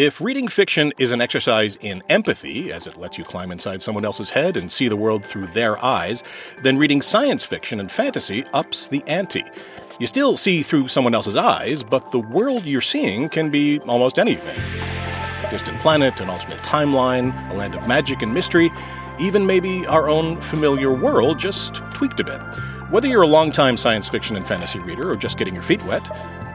If reading fiction is an exercise in empathy, as it lets you climb inside someone else's head and see the world through their eyes, then reading science fiction and fantasy ups the ante. You still see through someone else's eyes, but the world you're seeing can be almost anything a distant planet, an alternate timeline, a land of magic and mystery, even maybe our own familiar world just tweaked a bit. Whether you're a longtime science fiction and fantasy reader or just getting your feet wet,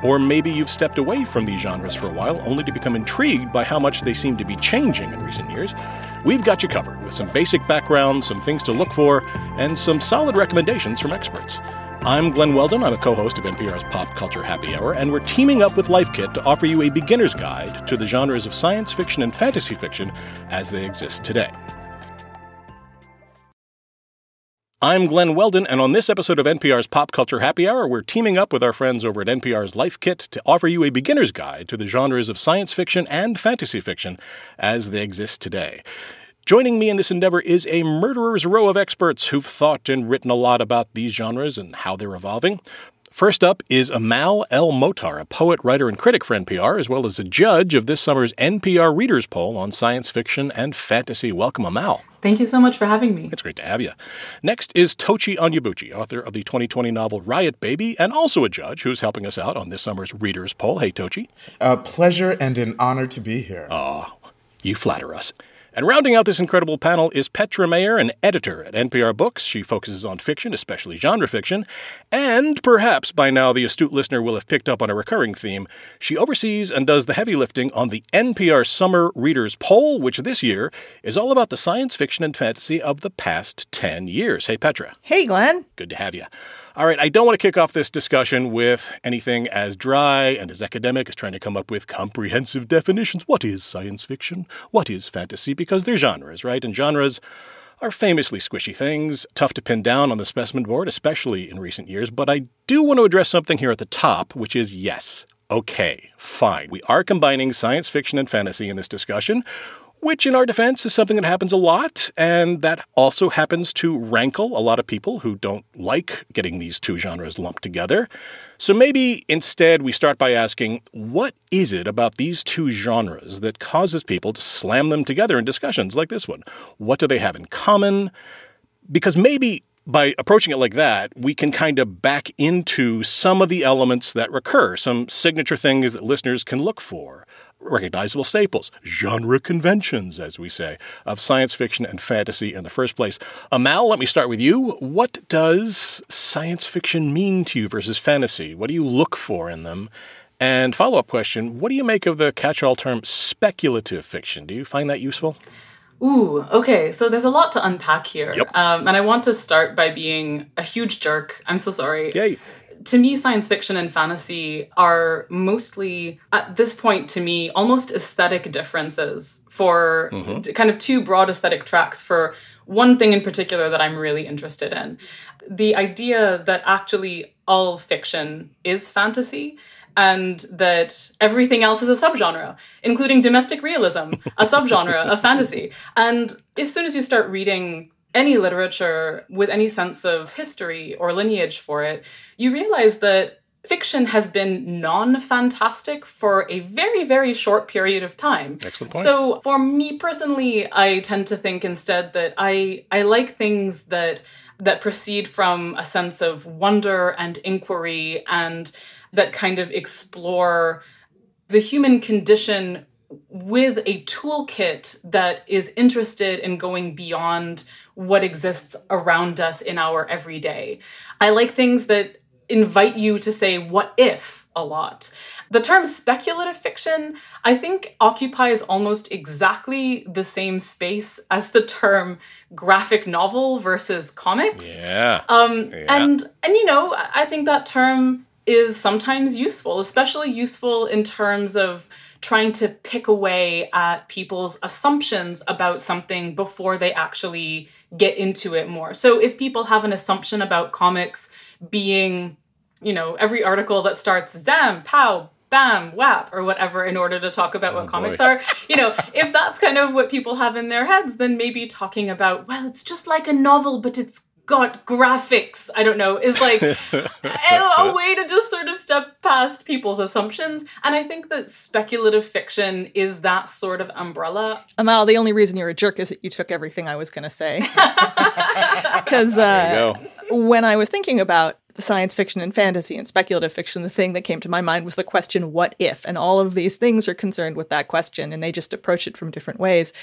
or maybe you've stepped away from these genres for a while only to become intrigued by how much they seem to be changing in recent years, we've got you covered with some basic background, some things to look for, and some solid recommendations from experts. I'm Glenn Weldon. I'm a co host of NPR's Pop Culture Happy Hour, and we're teaming up with Life Kit to offer you a beginner's guide to the genres of science fiction and fantasy fiction as they exist today. I'm Glenn Weldon, and on this episode of NPR's Pop Culture Happy Hour, we're teaming up with our friends over at NPR's Life Kit to offer you a beginner's guide to the genres of science fiction and fantasy fiction as they exist today. Joining me in this endeavor is a murderer's row of experts who've thought and written a lot about these genres and how they're evolving. First up is Amal El Mohtar, a poet, writer, and critic for NPR, as well as a judge of this summer's NPR Readers Poll on science fiction and fantasy. Welcome, Amal. Thank you so much for having me. It's great to have you. Next is Tochi Onyebuchi, author of the 2020 novel Riot Baby, and also a judge who's helping us out on this summer's Readers Poll. Hey, Tochi. A pleasure and an honor to be here. Oh, you flatter us. And rounding out this incredible panel is Petra Mayer, an editor at NPR Books. She focuses on fiction, especially genre fiction. And perhaps by now the astute listener will have picked up on a recurring theme. She oversees and does the heavy lifting on the NPR Summer Readers Poll, which this year is all about the science fiction and fantasy of the past 10 years. Hey, Petra. Hey, Glenn. Good to have you. All right, I don't want to kick off this discussion with anything as dry and as academic as trying to come up with comprehensive definitions. What is science fiction? What is fantasy? Because they're genres, right? And genres are famously squishy things, tough to pin down on the specimen board, especially in recent years. But I do want to address something here at the top, which is yes, okay, fine. We are combining science fiction and fantasy in this discussion which in our defense is something that happens a lot, and that also happens to rankle a lot of people who don't like getting these two genres lumped together. So maybe instead we start by asking what is it about these two genres that causes people to slam them together in discussions like this one? What do they have in common? Because maybe by approaching it like that, we can kind of back into some of the elements that recur, some signature things that listeners can look for recognizable staples, genre conventions, as we say, of science fiction and fantasy in the first place. Amal, let me start with you. What does science fiction mean to you versus fantasy? What do you look for in them? And follow up question What do you make of the catch all term speculative fiction? Do you find that useful? Ooh, okay. So there's a lot to unpack here. Yep. Um, and I want to start by being a huge jerk. I'm so sorry. Yay to me, science fiction and fantasy are mostly, at this point, to me, almost aesthetic differences for mm-hmm. kind of two broad aesthetic tracks for one thing in particular that I'm really interested in. The idea that actually all fiction is fantasy and that everything else is a subgenre, including domestic realism, a subgenre of fantasy. And as soon as you start reading any literature with any sense of history or lineage for it, you realize that fiction has been non-fantastic for a very very short period of time. Excellent point. So for me personally i tend to think instead that i i like things that that proceed from a sense of wonder and inquiry and that kind of explore the human condition with a toolkit that is interested in going beyond what exists around us in our everyday. I like things that invite you to say, what if a lot. The term speculative fiction, I think, occupies almost exactly the same space as the term graphic novel versus comics. Yeah. Um, yeah. And, and, you know, I think that term is sometimes useful, especially useful in terms of trying to pick away at people's assumptions about something before they actually get into it more. So if people have an assumption about comics being, you know, every article that starts zam, pow, bam, whap, or whatever in order to talk about oh, what boy. comics are. You know, if that's kind of what people have in their heads, then maybe talking about, well, it's just like a novel, but it's god, graphics, I don't know, is like a, a way to just sort of step past people's assumptions. And I think that speculative fiction is that sort of umbrella. Amal, the only reason you're a jerk is that you took everything I was going to say. Because uh, when I was thinking about science fiction and fantasy and speculative fiction, the thing that came to my mind was the question, what if? And all of these things are concerned with that question, and they just approach it from different ways.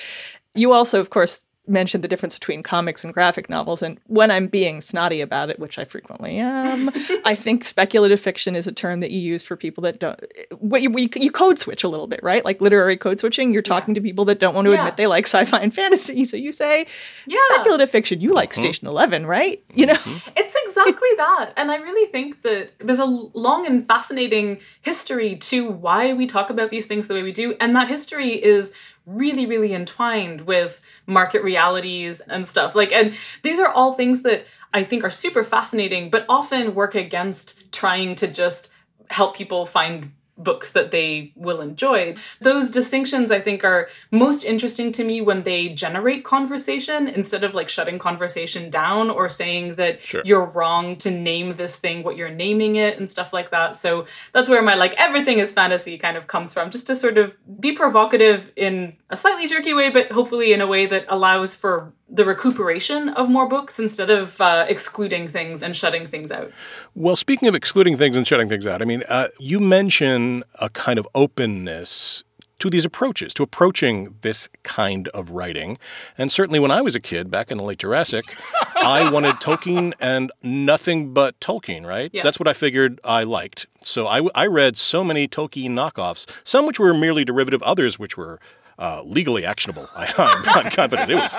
You also, of course, mentioned the difference between comics and graphic novels. And when I'm being snotty about it, which I frequently am, I think speculative fiction is a term that you use for people that don't. What you, you, code switch a little bit, right? Like literary code switching. You're talking yeah. to people that don't want to yeah. admit they like sci-fi and fantasy. So you say yeah. speculative fiction. You like mm-hmm. Station Eleven, right? You know, mm-hmm. it's exactly that. And I really think that there's a long and fascinating history to why we talk about these things the way we do, and that history is really, really entwined with market realities and stuff. Like, and these are all things that I think are super fascinating, but often work against trying to just help people find books that they will enjoy. Those distinctions, I think, are most interesting to me when they generate conversation instead of like shutting conversation down or saying that sure. you're wrong to name this thing what you're naming it and stuff like that. So that's where my like everything is fantasy kind of comes from, just to sort of be provocative in a slightly jerky way, but hopefully in a way that allows for the recuperation of more books instead of uh, excluding things and shutting things out. Well, speaking of excluding things and shutting things out, I mean, uh, you mention a kind of openness to these approaches, to approaching this kind of writing. And certainly when I was a kid back in the late Jurassic, I wanted Tolkien and nothing but Tolkien, right? Yeah. That's what I figured I liked. So I, I read so many Tolkien knockoffs, some which were merely derivative, others which were uh, legally actionable. I, am confident it was.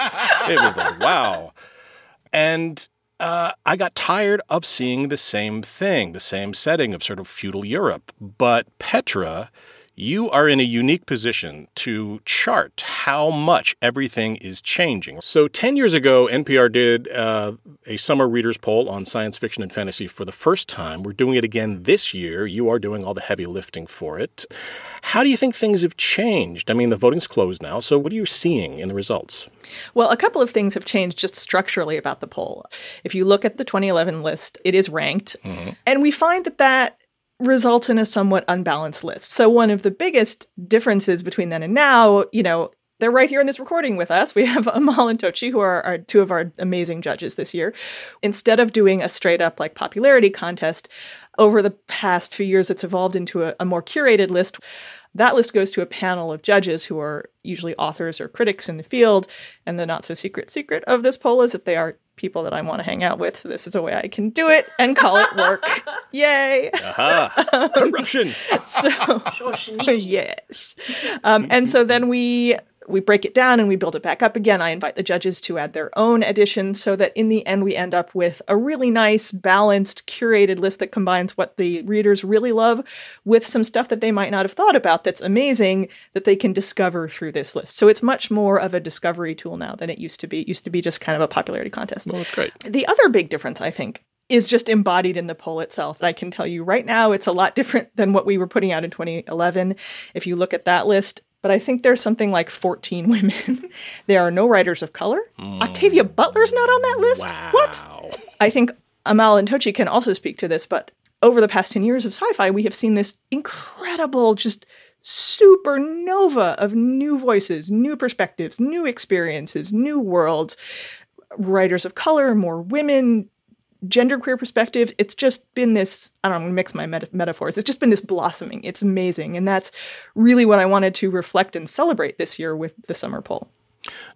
It was like wow, and uh, I got tired of seeing the same thing, the same setting of sort of feudal Europe. But Petra you are in a unique position to chart how much everything is changing. So, 10 years ago, NPR did uh, a summer readers poll on science fiction and fantasy for the first time. We're doing it again this year. You are doing all the heavy lifting for it. How do you think things have changed? I mean, the voting's closed now, so what are you seeing in the results? Well, a couple of things have changed just structurally about the poll. If you look at the 2011 list, it is ranked, mm-hmm. and we find that that results in a somewhat unbalanced list. So one of the biggest differences between then and now, you know, they're right here in this recording with us. We have Amal and Tochi, who are, two of our amazing judges this year. Instead of doing a straight up like popularity contest, over the past few years, it's evolved into a, a more curated list. That list goes to a panel of judges who are usually authors or critics in the field. And the not so secret secret of this poll is that they are people that I want to hang out with. So this is a way I can do it and call it work. Yay! Uh-huh. Corruption. so yes, um, and so then we we break it down and we build it back up again. I invite the judges to add their own additions so that in the end we end up with a really nice, balanced, curated list that combines what the readers really love with some stuff that they might not have thought about that's amazing that they can discover through this list. So it's much more of a discovery tool now than it used to be. It used to be just kind of a popularity contest. Well, great. The other big difference, I think, is just embodied in the poll itself. I can tell you right now, it's a lot different than what we were putting out in 2011. If you look at that list, but I think there's something like 14 women. there are no writers of color. Mm. Octavia Butler's not on that list. Wow. What? I think Amal and Tochi can also speak to this, but over the past 10 years of sci fi, we have seen this incredible, just supernova of new voices, new perspectives, new experiences, new worlds, writers of color, more women, genderqueer perspective, it's just been this, I don't know, I'm going to mix my meta- metaphors. It's just been this blossoming. It's amazing. And that's really what I wanted to reflect and celebrate this year with the summer poll.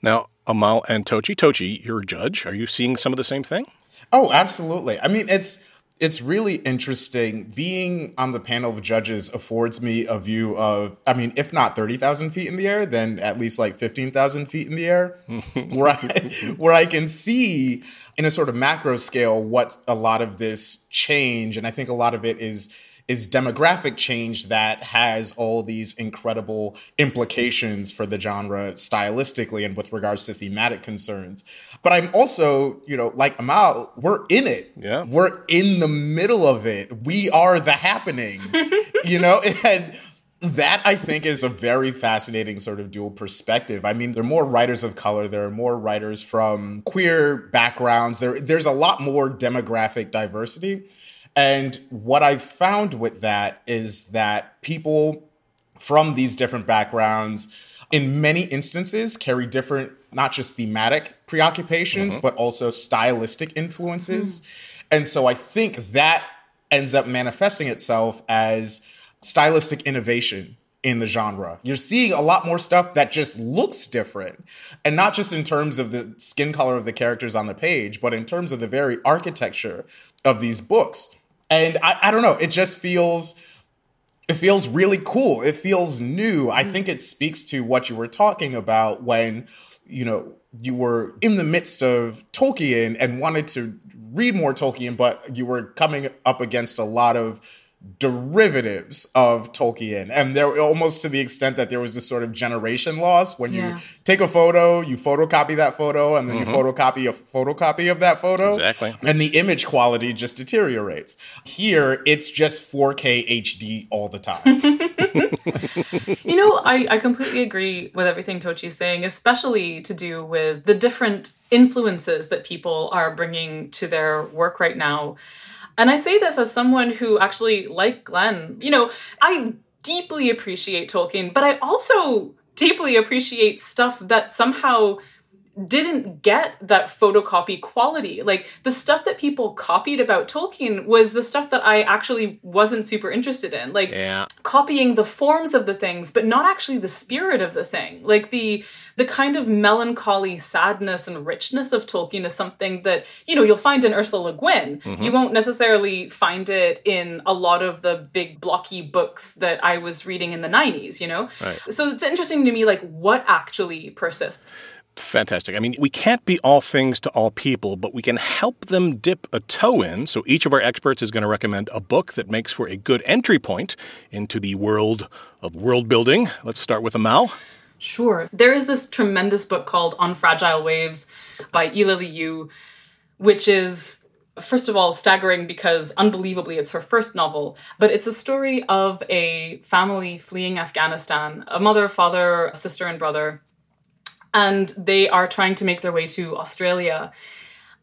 Now, Amal and Tochi, Tochi, you're a judge. Are you seeing some of the same thing? Oh, absolutely. I mean, it's it's really interesting. Being on the panel of judges affords me a view of, I mean, if not 30,000 feet in the air, then at least like 15,000 feet in the air, where, I, where I can see in a sort of macro scale what a lot of this change, and I think a lot of it is is demographic change that has all these incredible implications for the genre stylistically and with regards to thematic concerns. But I'm also, you know, like Amal, we're in it. Yeah. We're in the middle of it. We are the happening, you know? And that I think is a very fascinating sort of dual perspective. I mean, there are more writers of color, there are more writers from queer backgrounds. There there's a lot more demographic diversity. And what I've found with that is that people from these different backgrounds in many instances carry different not just thematic preoccupations mm-hmm. but also stylistic influences. Mm-hmm. And so I think that ends up manifesting itself as stylistic innovation in the genre. You're seeing a lot more stuff that just looks different. And not just in terms of the skin color of the characters on the page, but in terms of the very architecture of these books. And I, I don't know, it just feels it feels really cool. It feels new. I mm. think it speaks to what you were talking about when, you know, you were in the midst of Tolkien and wanted to read more Tolkien, but you were coming up against a lot of derivatives of Tolkien. And they're almost to the extent that there was this sort of generation loss when yeah. you take a photo, you photocopy that photo, and then mm-hmm. you photocopy a photocopy of that photo. Exactly. And the image quality just deteriorates. Here, it's just 4K HD all the time. you know, I, I completely agree with everything Tochi's saying, especially to do with the different influences that people are bringing to their work right now. And I say this as someone who actually, like Glenn, you know, I deeply appreciate Tolkien, but I also deeply appreciate stuff that somehow didn't get that photocopy quality. Like the stuff that people copied about Tolkien was the stuff that I actually wasn't super interested in. Like yeah. copying the forms of the things, but not actually the spirit of the thing. Like the the kind of melancholy sadness and richness of Tolkien is something that, you know, you'll find in Ursula Le Guin. Mm-hmm. You won't necessarily find it in a lot of the big blocky books that I was reading in the 90s, you know? Right. So it's interesting to me like what actually persists. Fantastic. I mean, we can't be all things to all people, but we can help them dip a toe in. So each of our experts is going to recommend a book that makes for a good entry point into the world of world building. Let's start with Amal. Sure. There is this tremendous book called On Fragile Waves by Yilili Yu, which is first of all staggering because unbelievably it's her first novel but it's a story of a family fleeing afghanistan a mother father sister and brother and they are trying to make their way to Australia.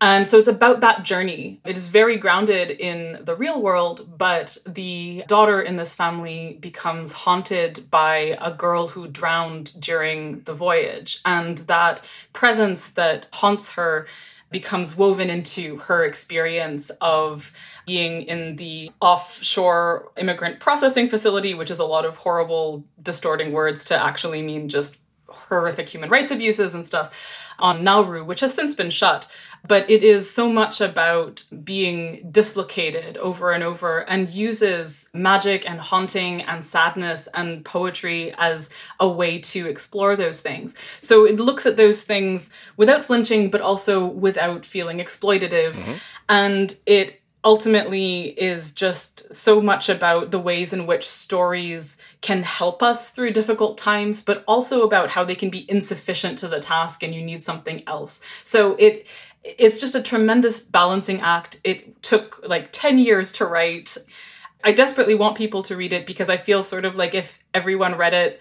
And so it's about that journey. It is very grounded in the real world, but the daughter in this family becomes haunted by a girl who drowned during the voyage. And that presence that haunts her becomes woven into her experience of being in the offshore immigrant processing facility, which is a lot of horrible, distorting words to actually mean just horrific human rights abuses and stuff on Nauru, which has since been shut. But it is so much about being dislocated over and over and uses magic and haunting and sadness and poetry as a way to explore those things. So it looks at those things without flinching, but also without feeling exploitative. Mm-hmm. And it ultimately is just so much about the ways in which stories can help us through difficult times, but also about how they can be insufficient to the task and you need something else. So it it's just a tremendous balancing act. It took like 10 years to write. I desperately want people to read it because I feel sort of like if everyone read it,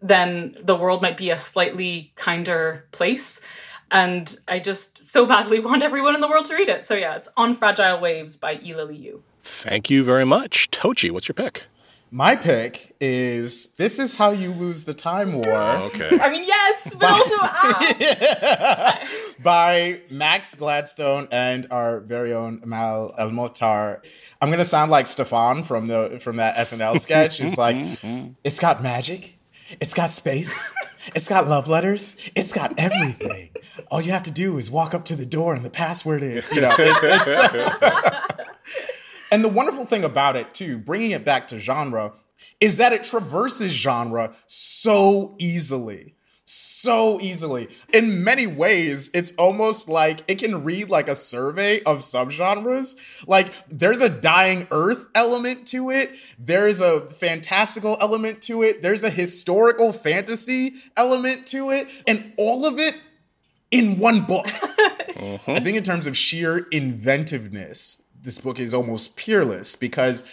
then the world might be a slightly kinder place. And I just so badly want everyone in the world to read it. So yeah, it's On Fragile Waves by Yilili Yu. Thank you very much. Tochi, what's your pick? My pick is This Is How You Lose the Time War. Okay. I mean, yes, but by, also ah. by Max Gladstone and our very own Mal El Mohtar. I'm gonna sound like Stefon from the from that SNL sketch. It's like, it's got magic, it's got space, it's got love letters. It's got everything. All you have to do is walk up to the door and the password is, you know, it, and the wonderful thing about it, too, bringing it back to genre, is that it traverses genre so easily so easily. In many ways, it's almost like it can read like a survey of subgenres. Like there's a dying earth element to it, there's a fantastical element to it, there's a historical fantasy element to it, and all of it in one book. uh-huh. I think in terms of sheer inventiveness, this book is almost peerless because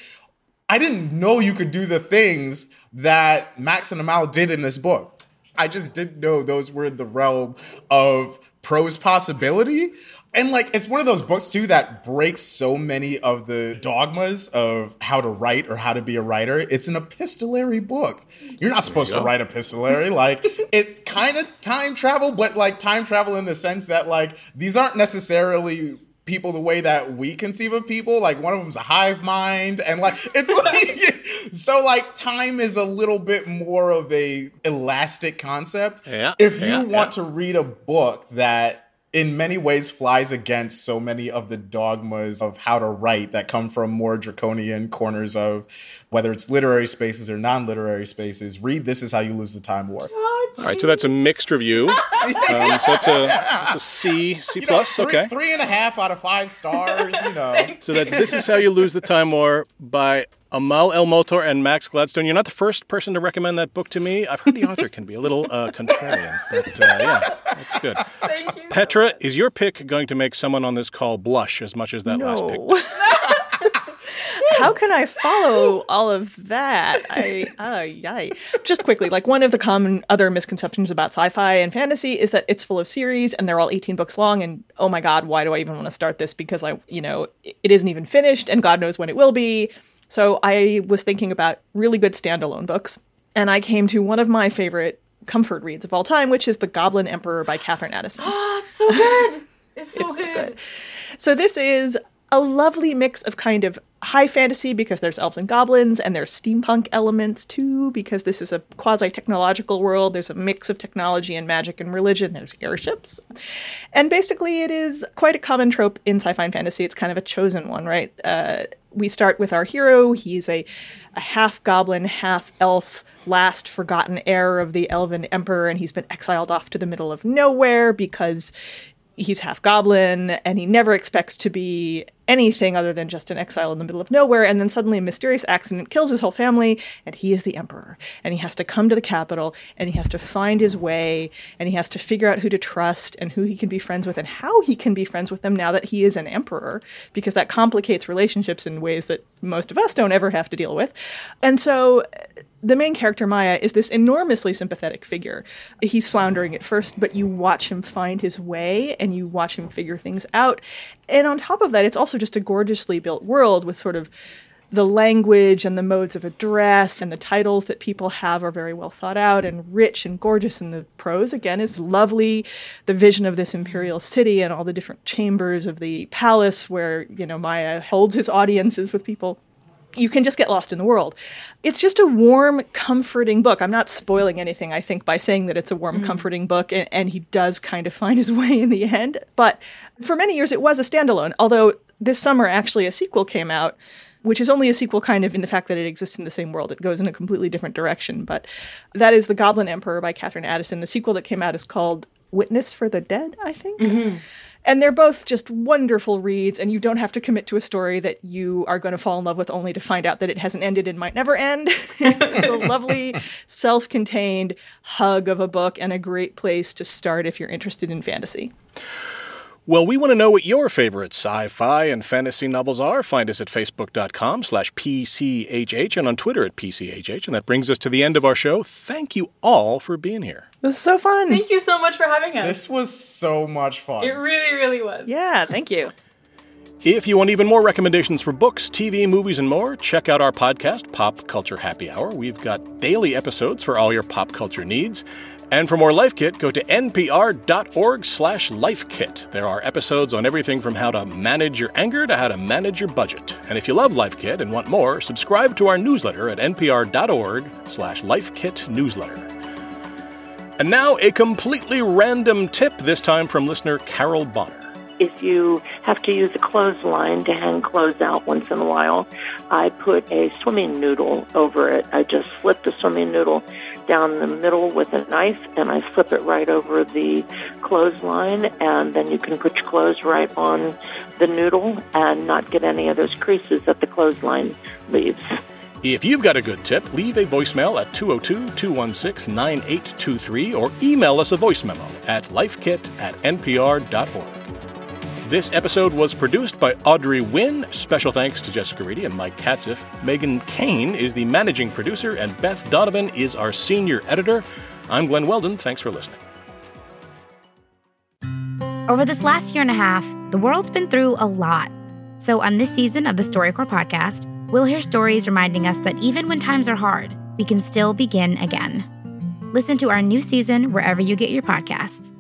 I didn't know you could do the things that Max and Amal did in this book. I just didn't know those were in the realm of prose possibility. And like it's one of those books too that breaks so many of the dogmas of how to write or how to be a writer. It's an epistolary book. You're not supposed to write epistolary. like it kind of time travel, but like time travel in the sense that like these aren't necessarily people the way that we conceive of people. Like one of them's a hive mind, and like it's like so like time is a little bit more of a elastic concept. Yeah, If you yeah, want yeah. to read a book that in many ways flies against so many of the dogmas of how to write that come from more draconian corners of whether it's literary spaces or non-literary spaces read this is how you lose the time war All right, so that's a mixed review. Um, so that's a, that's a C, C You know, plus. three, okay. three and a half out of five stars you know So that's This Is How You Lose the Time War by Amal El Mohtar and Max Gladstone. You're not the first person to recommend that book to me. I've heard the author can be a little uh, contrarian, but uh, yeah, that's good. Thank you. Petra, is your pick going to make someone on this call blush as much as that last pick? How can I follow all of that? I, ay, ay. Just quickly, like one of the common other misconceptions about sci-fi and fantasy is that it's full of series and they're all 18 books long. And oh my God, why do I even want to start this? Because I, you know, it isn't even finished and God knows when it will be. So I was thinking about really good standalone books. And I came to one of my favorite comfort reads of all time, which is The Goblin Emperor by Katherine Addison. Oh, it's so good. It's so It's so good. good. So this is a lovely mix of kind of high fantasy because there's elves and goblins and there's steampunk elements too because this is a quasi technological world. There's a mix of technology and magic and religion. There's airships. And basically it is quite a common trope in sci-fi and fantasy. It's kind of a chosen one right? Uh, we start with our hero. He's a, a half goblin half elf last forgotten heir of the elven emperor and he's been exiled off to the middle of nowhere because he's half goblin and he never expects to be anything other than just an exile in the middle of nowhere and then suddenly a mysterious accident kills his whole family and he is the emperor. And he has to come to the capital and he has to find his way and he has to figure out who to trust and who he can be friends with and how he can be friends with them now that he is an emperor because that complicates relationships in ways that most of us don't ever have to deal with. And so the main character Maia is this enormously sympathetic figure. He's floundering at first, but you watch him find his way and you watch him figure things out. And on top of that, it's also just a gorgeously built world with sort of the language and the modes of address and the titles that people have are very well thought out and rich and gorgeous and the prose again is lovely the vision of this imperial city and all the different chambers of the palace where you know Maia holds his audiences with people you can just get lost in the world. It's just a warm, comforting book. I'm not spoiling anything, I think, by saying that it's a warm, mm-hmm. comforting book, and, and he does kind of find his way in the end. But for many years, it was a standalone, although this summer, actually, a sequel came out, which is only a sequel kind of in the fact that it exists in the same world. It goes in a completely different direction. But that is The Goblin Emperor by Katherine Addison. The sequel that came out is called Witness for the Dead, I think. Mm-hmm. And they're both just wonderful reads, and you don't have to commit to a story that you are going to fall in love with only to find out that it hasn't ended and might never end. it's a lovely, self contained hug of a book and a great place to start if you're interested in fantasy. Well, we want to know what your favorite sci-fi and fantasy novels are. Find us at facebook.com slash PCHH and on Twitter at PCHH. And that brings us to the end of our show. Thank you all for being here. This is so fun. Thank you so much for having us. This was so much fun. it really, really was. Yeah, thank you. If you want even more recommendations for books, TV, movies, and more, check out our podcast, Pop Culture Happy Hour. We've got daily episodes for all your pop culture needs. And for more Life Kit, go to npr.org slash lifekit. There are episodes on everything from how to manage your anger to how to manage your budget. And if you love Life Kit and want more, subscribe to our newsletter at npr.org slash lifekit newsletter. And now a completely random tip, this time from listener Carol Bonner. if you have to use a clothesline to hang clothes out once in a while, I put a swimming noodle over it. I just slip the swimming noodle down the middle with a knife and I flip it right over the clothesline and then you can put your clothes right on the noodle and not get any of those creases that the clothesline leaves. If you've got a good tip, leave a voicemail at 202 216 9823 or email us a voice memo at lifekit at npr.org. This episode was produced by Audrey Nguyen. Special thanks to Jessica Reedy and Mike Katzif. Meghan Keane is the managing producer, and Beth Donovan is our senior editor. I'm Glenn Weldon. Thanks for listening. Over this last year and a half, the world's been through a lot. So, on this season of the StoryCorps podcast, we'll hear stories reminding us that even when times are hard, we can still begin again. Listen to our new season wherever you get your podcasts.